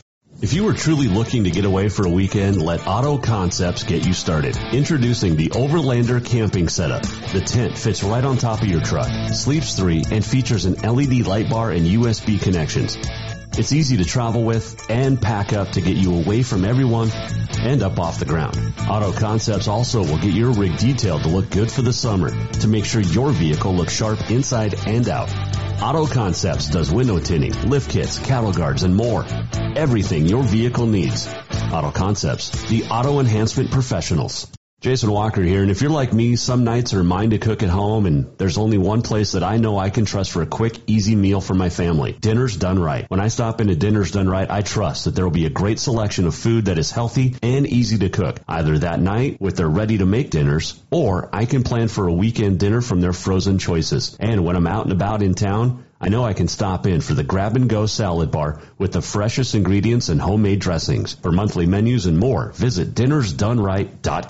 If you are truly looking to get away for a weekend, let Auto Concepts get you started. Introducing the Overlander camping setup. The tent fits right on top of your truck, sleeps three, and features an LED light bar and USB connections. It's easy to travel with and pack up to get you away from everyone and up off the ground. Auto Concepts also will get your rig detailed to look good for the summer to make sure your vehicle looks sharp inside and out. Auto Concepts does window tinting, lift kits, cattle guards, and more. Everything your vehicle needs. Auto Concepts, the auto enhancement professionals. Jason Walker here, and if you're like me, some nights are mine to cook at home, and there's only one place that I know I can trust for a quick, easy meal for my family. Dinner's Done Right. When I stop into Dinner's Done Right, I trust that there will be a great selection of food that is healthy and easy to cook, either that night with their ready-to-make dinners, or I can plan for a weekend dinner from their frozen choices. And when I'm out and about in town, I know I can stop in for the grab and go salad bar with the freshest ingredients and homemade dressings. For monthly menus and more, visit dinnersdoneright.com.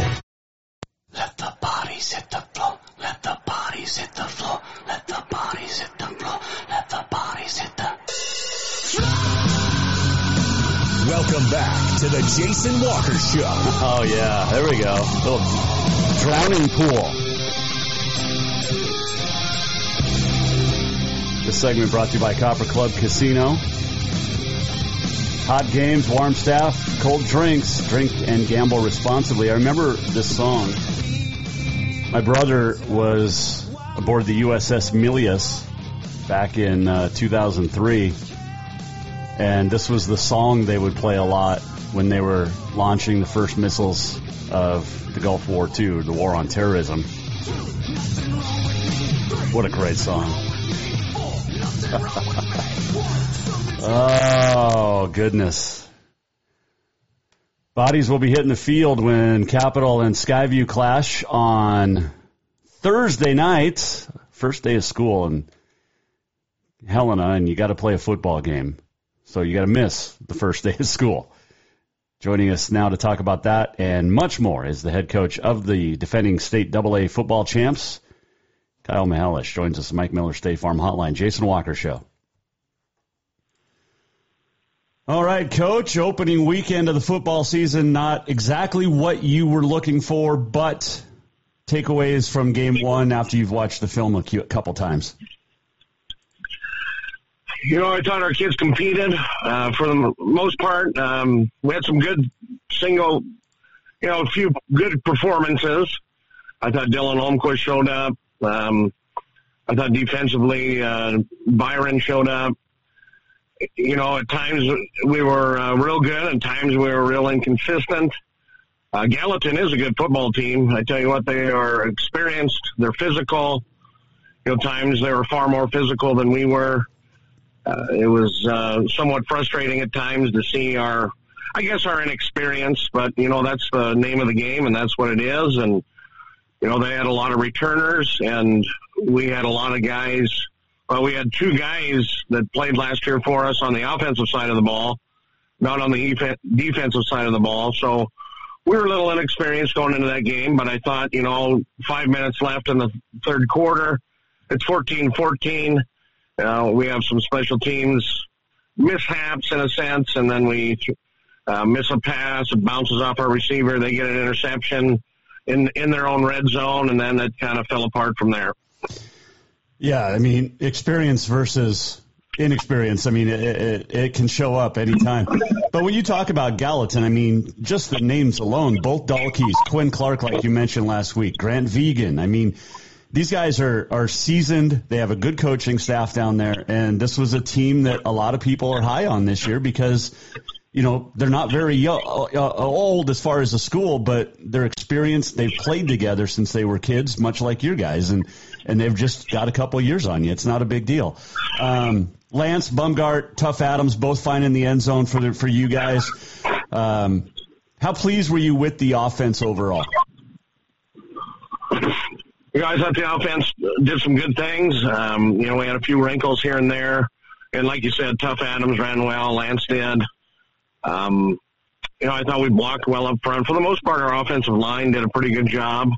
Let the bodies hit the floor. Let the bodies hit the floor. Let the bodies hit the floor. Let the bodies hit the Welcome back to the Jason Walker Show. Oh yeah, there we go. Little drowning pool. This segment brought to you by Copper Club Casino. Hot games, warm staff, cold drinks. Drink and gamble responsibly. I remember this song. My brother was aboard the USS Milius back in uh, 2003, and this was the song they would play a lot when they were launching the first missiles of the Gulf War II, the war on terrorism. What a great song. [LAUGHS] oh, goodness. Bodies will be hitting the field when Capital and Skyview clash on Thursday night, first day of school in Helena, and you got to play a football game. So you got to miss the first [LAUGHS] day of school. Joining us now to talk about that and much more is the head coach of the defending state AA football champs, Kyle Mihelish. Joins us Mike Miller State Farm Hotline. Jason Walker Show. All right, coach. Opening weekend of the football season, not exactly what you were looking for, but takeaways from game one after you've watched the film a couple times. You know, I thought our kids competed uh, for the most part. Um, we had some good single, you know, a few good performances. I thought Dylan Holmquist showed up. Um, I thought defensively, uh, Byron showed up. You know, at times we were uh, real good, at times we were real inconsistent. Uh, Gallatin is a good football team. I tell you what, they are experienced. They're physical. You know, times they were far more physical than we were uh, it was uh, somewhat frustrating at times to see our, I guess, our inexperience. But you know, that's the name of the game, and that's what it is. And you know, they had a lot of returners, and we had a lot of guys. Well, we had two guys that played last year for us on the offensive side of the ball, not on the defensive side of the ball. So we were a little inexperienced going into that game, but I thought, you know, five minutes left in the third quarter. It's 14-14 uh, we have some special teams mishaps in a sense, and then we uh, miss a pass, it bounces off our receiver, they get an interception in in their own red zone, and then it kind of fell apart from there. Yeah, I mean, experience versus inexperience. I mean, it, it, it, can show up anytime. But when you talk about Gallatin, I mean, just the names alone, both Dalkeys, Quinn Clark, like you mentioned last week, Grant Vegan. I mean, these guys are are seasoned. They have a good coaching staff down there, and this was a team that a lot of people are high on this year because you know they're not very young, uh, uh, old as far as the school, but they're experienced. They've played together since they were kids, much like your guys, and and they've just got a couple years on you. It's not a big deal. Um, Lance Bumgart, Tough Adams, both finding the end zone for the, for you guys. Um, how pleased were you with the offense overall? you guys, I thought the offense did some good things. Um, you know, we had a few wrinkles here and there. And like you said, Tough Adams ran well, Lance did. Um, you know, I thought we blocked well up front. For the most part, our offensive line did a pretty good job.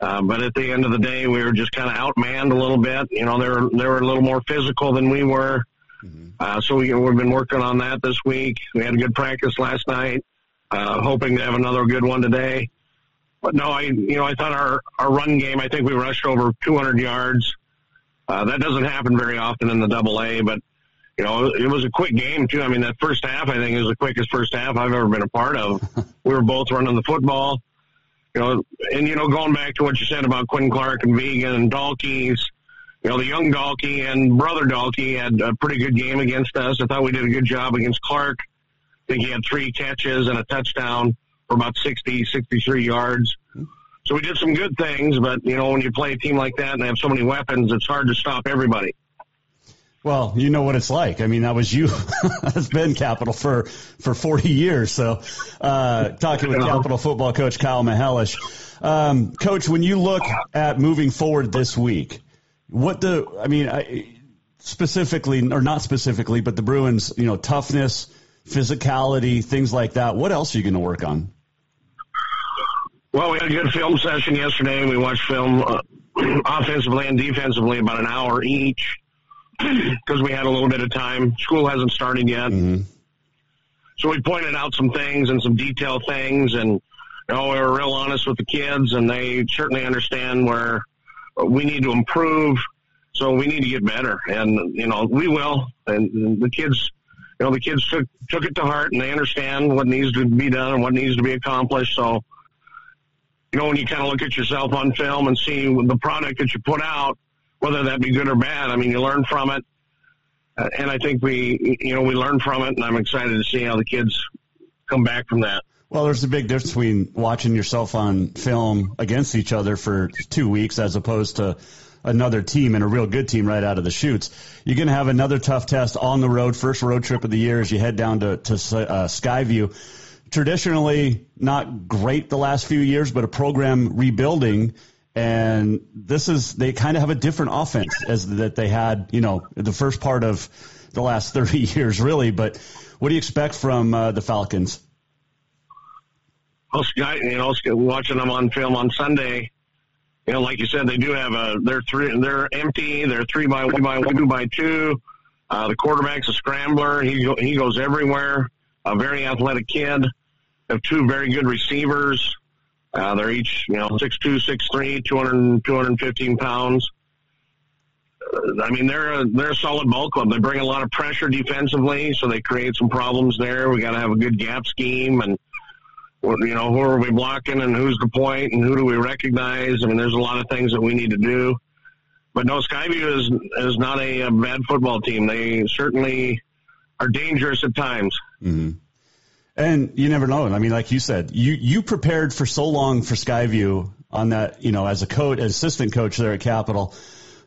Uh, but at the end of the day, we were just kind of outmanned a little bit. You know, they were they were a little more physical than we were. Mm-hmm. Uh, so we, we've been working on that this week. We had a good practice last night. Uh, hoping to have another good one today. But no, I you know I thought our our run game. I think we rushed over 200 yards. Uh, that doesn't happen very often in the Double A, but you know it was a quick game too. I mean that first half I think is the quickest first half I've ever been a part of. [LAUGHS] we were both running the football. You know, and you know going back to what you said about Quinn Clark and Vegan and Dalkeys. You know, the young Dalkey and brother Dalkey had a pretty good game against us. I thought we did a good job against Clark. I think he had three catches and a touchdown for about 60, 63 yards. So we did some good things, but you know, when you play a team like that and they have so many weapons, it's hard to stop everybody. Well, you know what it's like. I mean, that was you. [LAUGHS] That's been Capital for for 40 years. So, uh, talking with [LAUGHS] Capital football coach Kyle Mihelish. Um, coach, when you look at moving forward this week, what the, I mean, I, specifically, or not specifically, but the Bruins, you know, toughness, physicality, things like that. What else are you going to work on? Well, we had a good film session yesterday. We watched film uh, [CLEARS THROAT] offensively and defensively about an hour each [CLEARS THROAT] because we had a little bit of time. School hasn't started yet. Mm-hmm. So we pointed out some things and some detailed things, and you know, we were real honest with the kids, and they certainly understand where we need to improve. So we need to get better, and you know, we will. And the kids, you know, the kids took took it to heart, and they understand what needs to be done and what needs to be accomplished. So you know, when you kind of look at yourself on film and see the product that you put out, whether that be good or bad, I mean, you learn from it. Uh, and I think we, you know, we learn from it, and I'm excited to see how the kids come back from that. Well, there's a big difference between watching yourself on film against each other for two weeks as opposed to another team and a real good team right out of the chutes. You're going to have another tough test on the road, first road trip of the year as you head down to, to uh, Skyview. Traditionally, not great the last few years, but a program rebuilding. And this is, they kind of have a different offense as that they had, you know, the first part of the last [LAUGHS] 30 years, really. But what do you expect from uh, the Falcons? Well, Sky, you know, watching them on film on Sunday, you know, like you said, they do have a they're three they're empty. They're three by one by one, two by two. Uh, the quarterback's a scrambler. He go, he goes everywhere. A very athletic kid. Have two very good receivers. Uh, they're each you know six two, six three, 200, 215 pounds. Uh, I mean, they're a, they're a solid ball club. They bring a lot of pressure defensively, so they create some problems there. We got to have a good gap scheme and you know, who are we blocking and who's the point and who do we recognize? I mean, there's a lot of things that we need to do. But no, Skyview is is not a, a bad football team. They certainly are dangerous at times. Mm-hmm. And you never know. I mean, like you said, you you prepared for so long for Skyview on that, you know, as a coach, assistant coach there at Capital,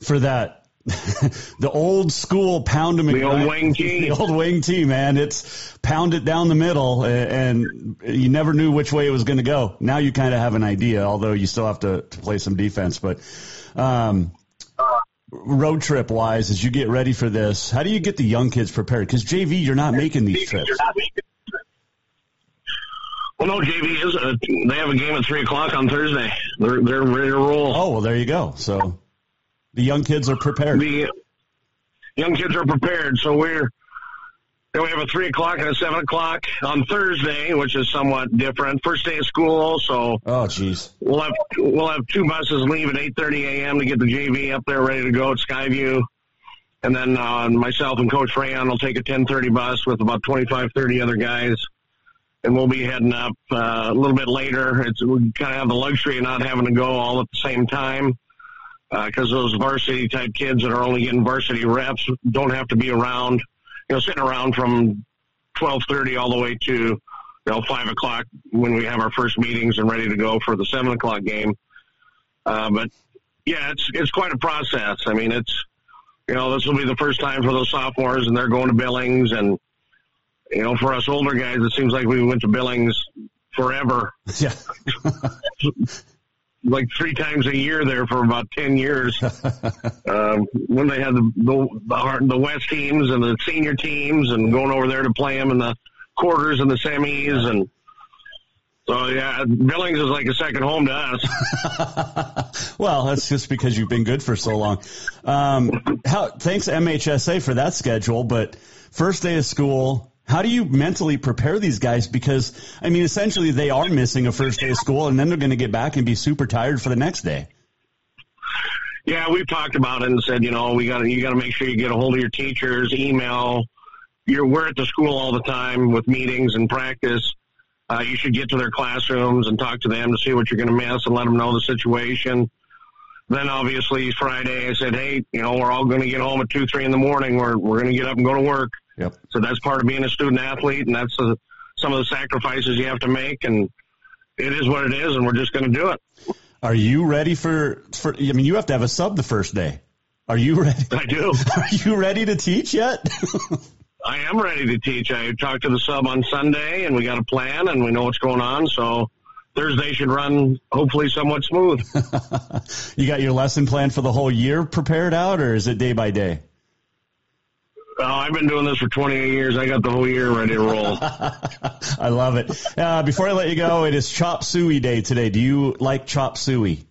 for that [LAUGHS] the old school pound them. The old wing [LAUGHS] team. The old wing team, man. It's pound it down the middle, and, you never knew which way it was going to go. Now you kind of have an idea, although you still have to, to play some defense. But um, road trip wise, as you get ready for this, how do you get the young kids prepared? Because JV, you're not making these trips. Well, no, JV is. A, they have a game at three o'clock on Thursday. They're they're ready to roll. Oh well, there you go. So the young kids are prepared. The young kids are prepared. So we're we have a three o'clock and a seven o'clock on Thursday, which is somewhat different. First day of school, so oh jeez, we'll have we'll have two buses leave at eight thirty a.m. to get the JV up there ready to go at Skyview, and then uh, myself and Coach Rayon will take a ten thirty bus with about 25, 30 other guys, and we'll be heading up uh, a little bit later. It's we kind of have the luxury of not having to go all at the same time because uh, those varsity type kids that are only getting varsity reps don't have to be around, you know, sitting around from twelve thirty all the way to you know five o'clock when we have our first meetings and ready to go for the seven o'clock game. Uh, but yeah, it's it's quite a process. I mean, it's you know this will be the first time for those sophomores and they're going to Billings and you know for us older guys it seems like we went to Billings forever. Yeah. [LAUGHS] like three times a year there for about 10 years. [LAUGHS] um, when they had the, the, the West teams and the senior teams and going over there to play them in the quarters and the semis. And so, yeah, Billings is like a second home to us. [LAUGHS] well, that's just because you've been good for so long. Um, how, thanks MHSA for that schedule, but first day of school, how do you mentally prepare these guys? Because, I mean, essentially they are missing a first day of school and then they're going to get back and be super tired for the next day. Yeah, we've talked about it and said, you know, we got to, you got to make sure you get a hold of your teachers, email. You're, we're at the school all the time with meetings and practice. Uh, you should get to their classrooms and talk to them to see what you're going to miss and let them know the situation. Then obviously Friday, I said, hey, you know, we're all going to get home at two, three in the morning. We're, we're going to get up and go to work Yep. So that's part of being a student athlete, and that's the, some of the sacrifices you have to make, and it is what it is, and we're just going to do it. Are you ready for, for? I mean, you have to have a sub the first day. Are you ready? I do. [LAUGHS] Are you ready to teach yet? [LAUGHS] I am ready to teach. I talked to the sub on Sunday, and we got a plan, and we know what's going on. So Thursday should run hopefully somewhat smooth. [LAUGHS] you got your lesson plan for the whole year prepared out, or is it day by day? Oh, I've been doing this for 28 years. I got the whole year ready to roll. [LAUGHS] I love it. Uh, before I let you go, it is Chop Suey Day today. Do you like Chop Suey?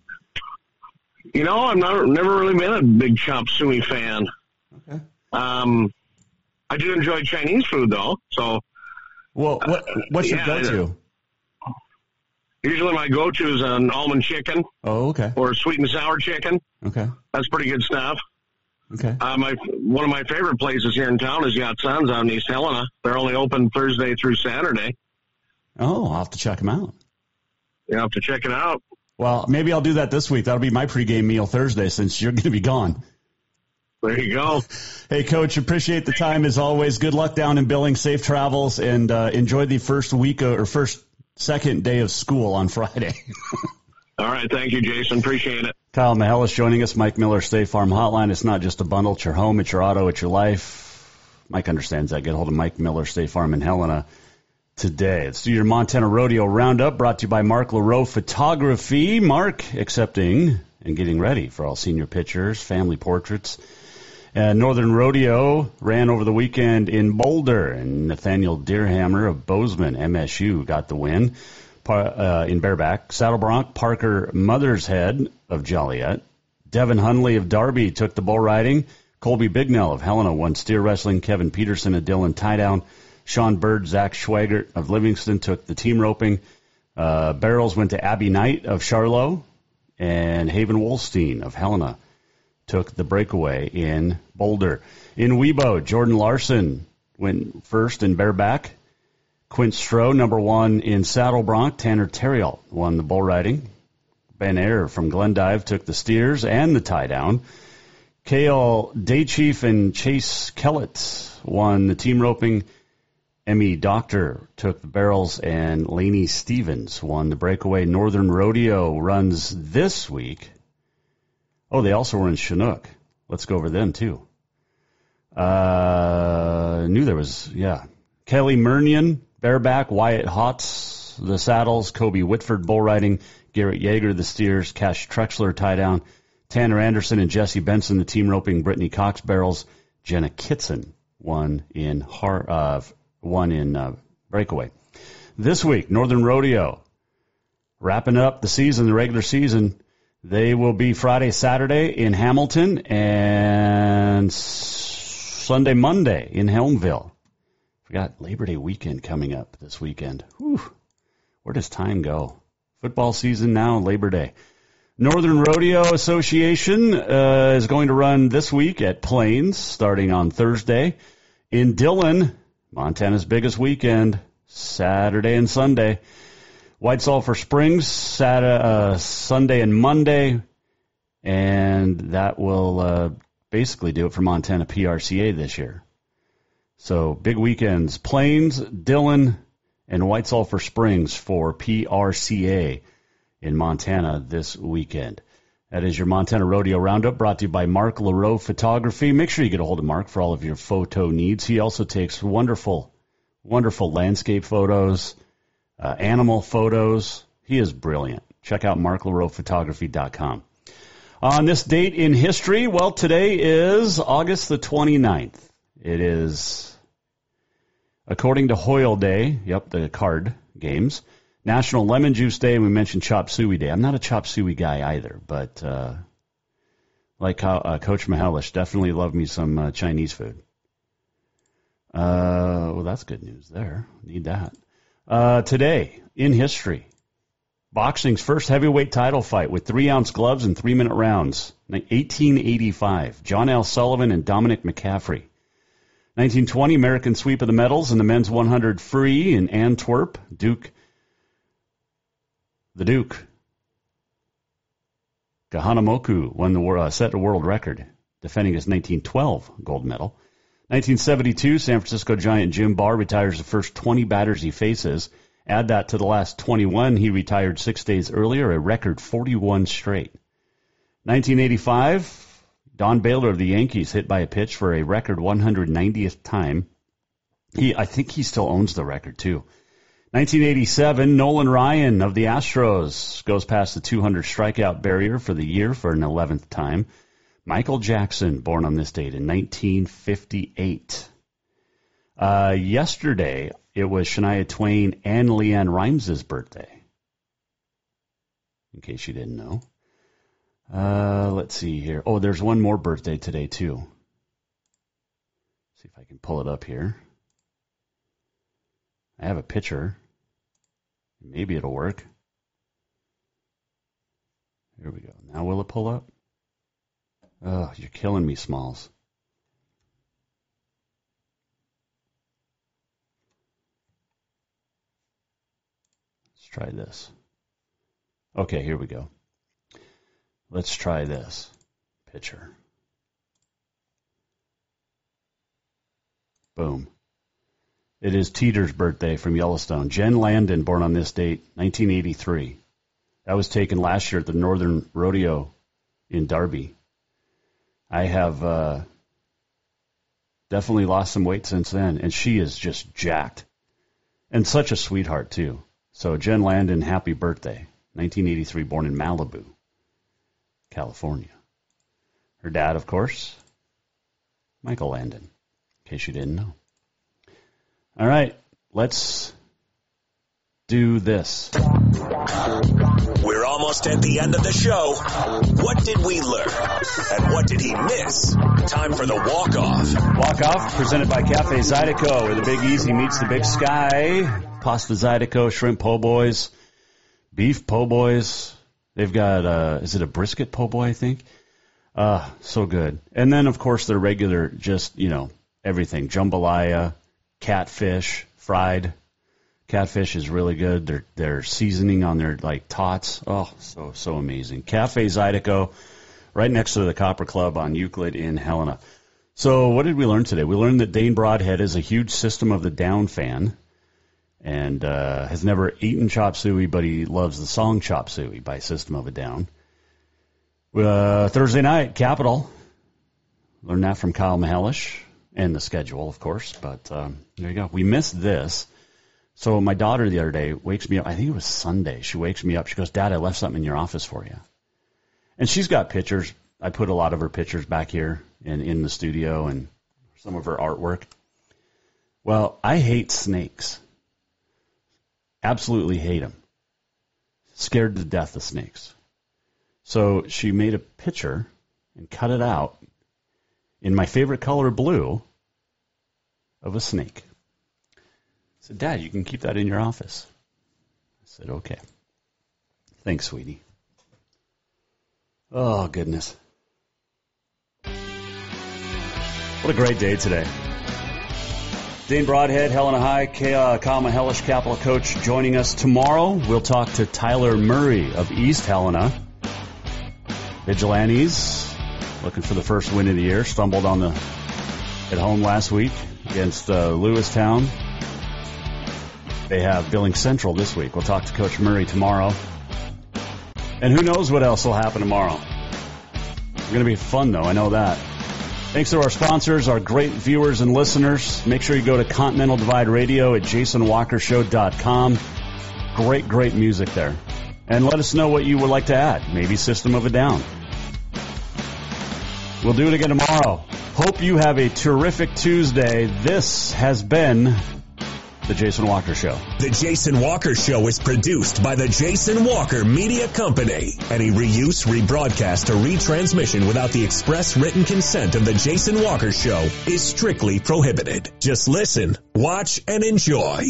You know, I've not, never really been a big Chop Suey fan. Okay. Um, I do enjoy Chinese food though. So, well, what, what's your yeah, go-to? Usually, my go-to is an almond chicken. Oh, okay. Or sweet and sour chicken. Okay. That's pretty good stuff. Okay. Uh, my one of my favorite places here in town is Yat Sons on East Helena. They're only open Thursday through Saturday. Oh, I'll have to check them out. You have to check it out. Well, maybe I'll do that this week. That'll be my pregame meal Thursday since you're going to be gone. There you go. [LAUGHS] Hey, Coach, appreciate the time as always. Good luck down in Billing. Safe travels, and uh, enjoy the first week or first second day of school on Friday. [LAUGHS] All right, thank you, Jason. Appreciate it. Kyle Mihelish joining us. Mike Miller, State Farm Hotline. It's not just a bundle. It's your home. It's your auto. It's your life. Mike understands that. Get hold of Mike Miller, State Farm in Helena today. Let's do your Montana Rodeo Roundup brought to you by Mark LaRoe Photography. Mark accepting and getting ready for all senior pictures, family portraits. And Northern Rodeo ran over the weekend in Boulder, and Nathaniel Deerhammer of Bozeman, MSU, got the win uh, in bareback. Saddle Bronc, Parker Mothershead of Joliet. Devin Hunley of Darby took the bull riding. Colby Bignell of Helena won steer wrestling. Kevin Peterson of Dillon tie down. Sean Bird, Zach Schwagert of Livingston took the team roping. Uh, barrels went to Abby Knight of Charlo, and Haven Wolstein of Helena took the breakaway in Boulder. In Wibaux, Jordan Larson went first in bareback. Quint Stroh, number one in saddle bronc. Tanner Terriot won the bull riding. Ben Air from Glendive took the steers and the tie down. Kale Daychief and Chase Kellett won the team roping. Emmy Doctor took the barrels, and Laney Stevens won the breakaway. Northern Rodeo runs this week. Oh, they also were in Chinook. Let's go over them too. Uh, knew there was, yeah. Kelly Murnion, bareback, Wyatt Hotz, the saddles, Kobe Whitford bull riding, Garrett Yeager, the steers, Cash Trexler tie down, Tanner Anderson and Jesse Benson, the team roping, Brittany Cox barrels, Jenna Kitson won in har- uh, one in uh, breakaway. This week, Northern Rodeo wrapping up the season, the regular season. They will be Friday, Saturday in Hamilton and Sunday, Monday in Helmville. Forgot Labor Day weekend coming up this weekend. Whew. Where does time go? Football season now, Labor Day. Northern Rodeo Association uh, is going to run this week at Plains starting on Thursday. In Dillon, Montana's biggest weekend, Saturday and Sunday. White Sulphur Springs, Saturday, uh, Sunday and Monday, and that will uh, basically do it for Montana PRCA this year. So big weekends: Plains, Dillon, and White Sulphur Springs for PRCA in Montana this weekend. That is your Montana Rodeo Roundup brought to you by Mark LaRoe Photography. Make sure you get a hold of Mark for all of your photo needs. He also takes wonderful, wonderful landscape photos, uh, animal photos. He is brilliant. Check out marklaroephotography.com. On this date in history, well, today is August the 29th. It is, according to Hoyle Day, yep, the card games, National Lemon Juice Day, and we mentioned Chop Suey Day. I'm not a Chop Suey guy either, but uh, like uh, Coach Mihelish, definitely love me some uh, Chinese food. Uh, well, that's good news there. Need that. Uh, today, in history, boxing's first heavyweight title fight with three ounce gloves and three minute rounds. 1885. John L. Sullivan and Dominic McCaffrey. 1920, American sweep of the medals in the men's 100 free in Antwerp. Duke the Duke. Kahanamoku won the uh, set a world record, defending his 1912 gold medal. 1972, San Francisco Giant Jim Barr retires the first 20 batters he faces. Add that to the last 21 he retired six days earlier, a record 41 straight. 1985, Don Baylor of the Yankees hit by a pitch for a record 190th time. He, I think he still owns the record too. 1987, Nolan Ryan of the Astros goes past the 200 strikeout barrier for the year for an 11th time. Michael Jackson, born on this date in 1958. Uh, yesterday, it was Shania Twain and LeAnn Rimes' birthday. In case you didn't know. Uh, let's see here. Oh, there's one more birthday today, too. see if I can pull it up here. I have a picture. Maybe it'll work. Here we go. Now will it pull up? Oh, you're killing me, Smalls. Let's try this. Okay, here we go. Let's try this picture. Boom. It is Teeter's birthday from Yellowstone. Jen Landon, born on this date, 1983. That was taken last year at the Northern Rodeo in Darby. I have uh, definitely lost some weight since then, and she is just jacked. And such a sweetheart, too. So, Jen Landon, happy birthday. 1983, born in Malibu, California. Her dad, of course, Michael Landon, in case you didn't know. All right, let's do this. We're almost at the end of the show. What did we learn? And what did he miss? Time for the walk off. Walk off, presented by Cafe Zydeco, where the Big Easy meets the Big Sky. Pasta Zydeco, shrimp po' boys, beef po' boys. They've got, uh, is it a brisket po' boy, I think? Uh, so good. And then, of course, their regular, just, you know, everything. Jambalaya, catfish, fried. Catfish is really good. Their their seasoning on their like tots. Oh, so so amazing. Cafe Zydeco, right next to the Copper Club on Euclid in Helena. So what did we learn today? We learned that Dane Broadhead is a huge System of the Down fan, and uh, has never eaten chop suey, but he loves the song Chop Suey by System of a Down. Uh, Thursday night, Capital. Learned that from Kyle Mihelish and the schedule, of course. But um, there you go. We missed this. So my daughter the other day wakes me up. I think it was Sunday. She wakes me up. She goes, "Dad, I left something in your office for you." And she's got pictures. I put a lot of her pictures back here in in the studio and some of her artwork. Well, I hate snakes. Absolutely hate them. Scared to death of snakes. So she made a picture and cut it out in my favorite color blue of a snake. I said, Dad, you can keep that in your office. I said, okay. Thanks, sweetie. Oh, goodness. What a great day today. Dane Broadhead, Helena High, uh, Kyle Mihelish, Capital Coach, joining us tomorrow. We'll talk to Tyler Murray of East Helena. Vigilantes looking for the first win of the year. Stumbled on the at home last week against uh, Lewistown. They have Billings Central this week. We'll talk to Coach Murray tomorrow. And who knows what else will happen tomorrow. It's going to be fun, though. I know that. Thanks to our sponsors, our great viewers and listeners. Make sure you go to Continental Divide Radio at jasonwalkershow.com. Great, great music there. And let us know what you would like to add. Maybe System of a Down. We'll do it again tomorrow. Hope you have a terrific Tuesday. This has been The Jason Walker Show. The Jason Walker Show is produced by the Jason Walker Media Company. Any reuse, rebroadcast, or retransmission without the express written consent of the Jason Walker Show is strictly prohibited. Just listen, watch, and enjoy.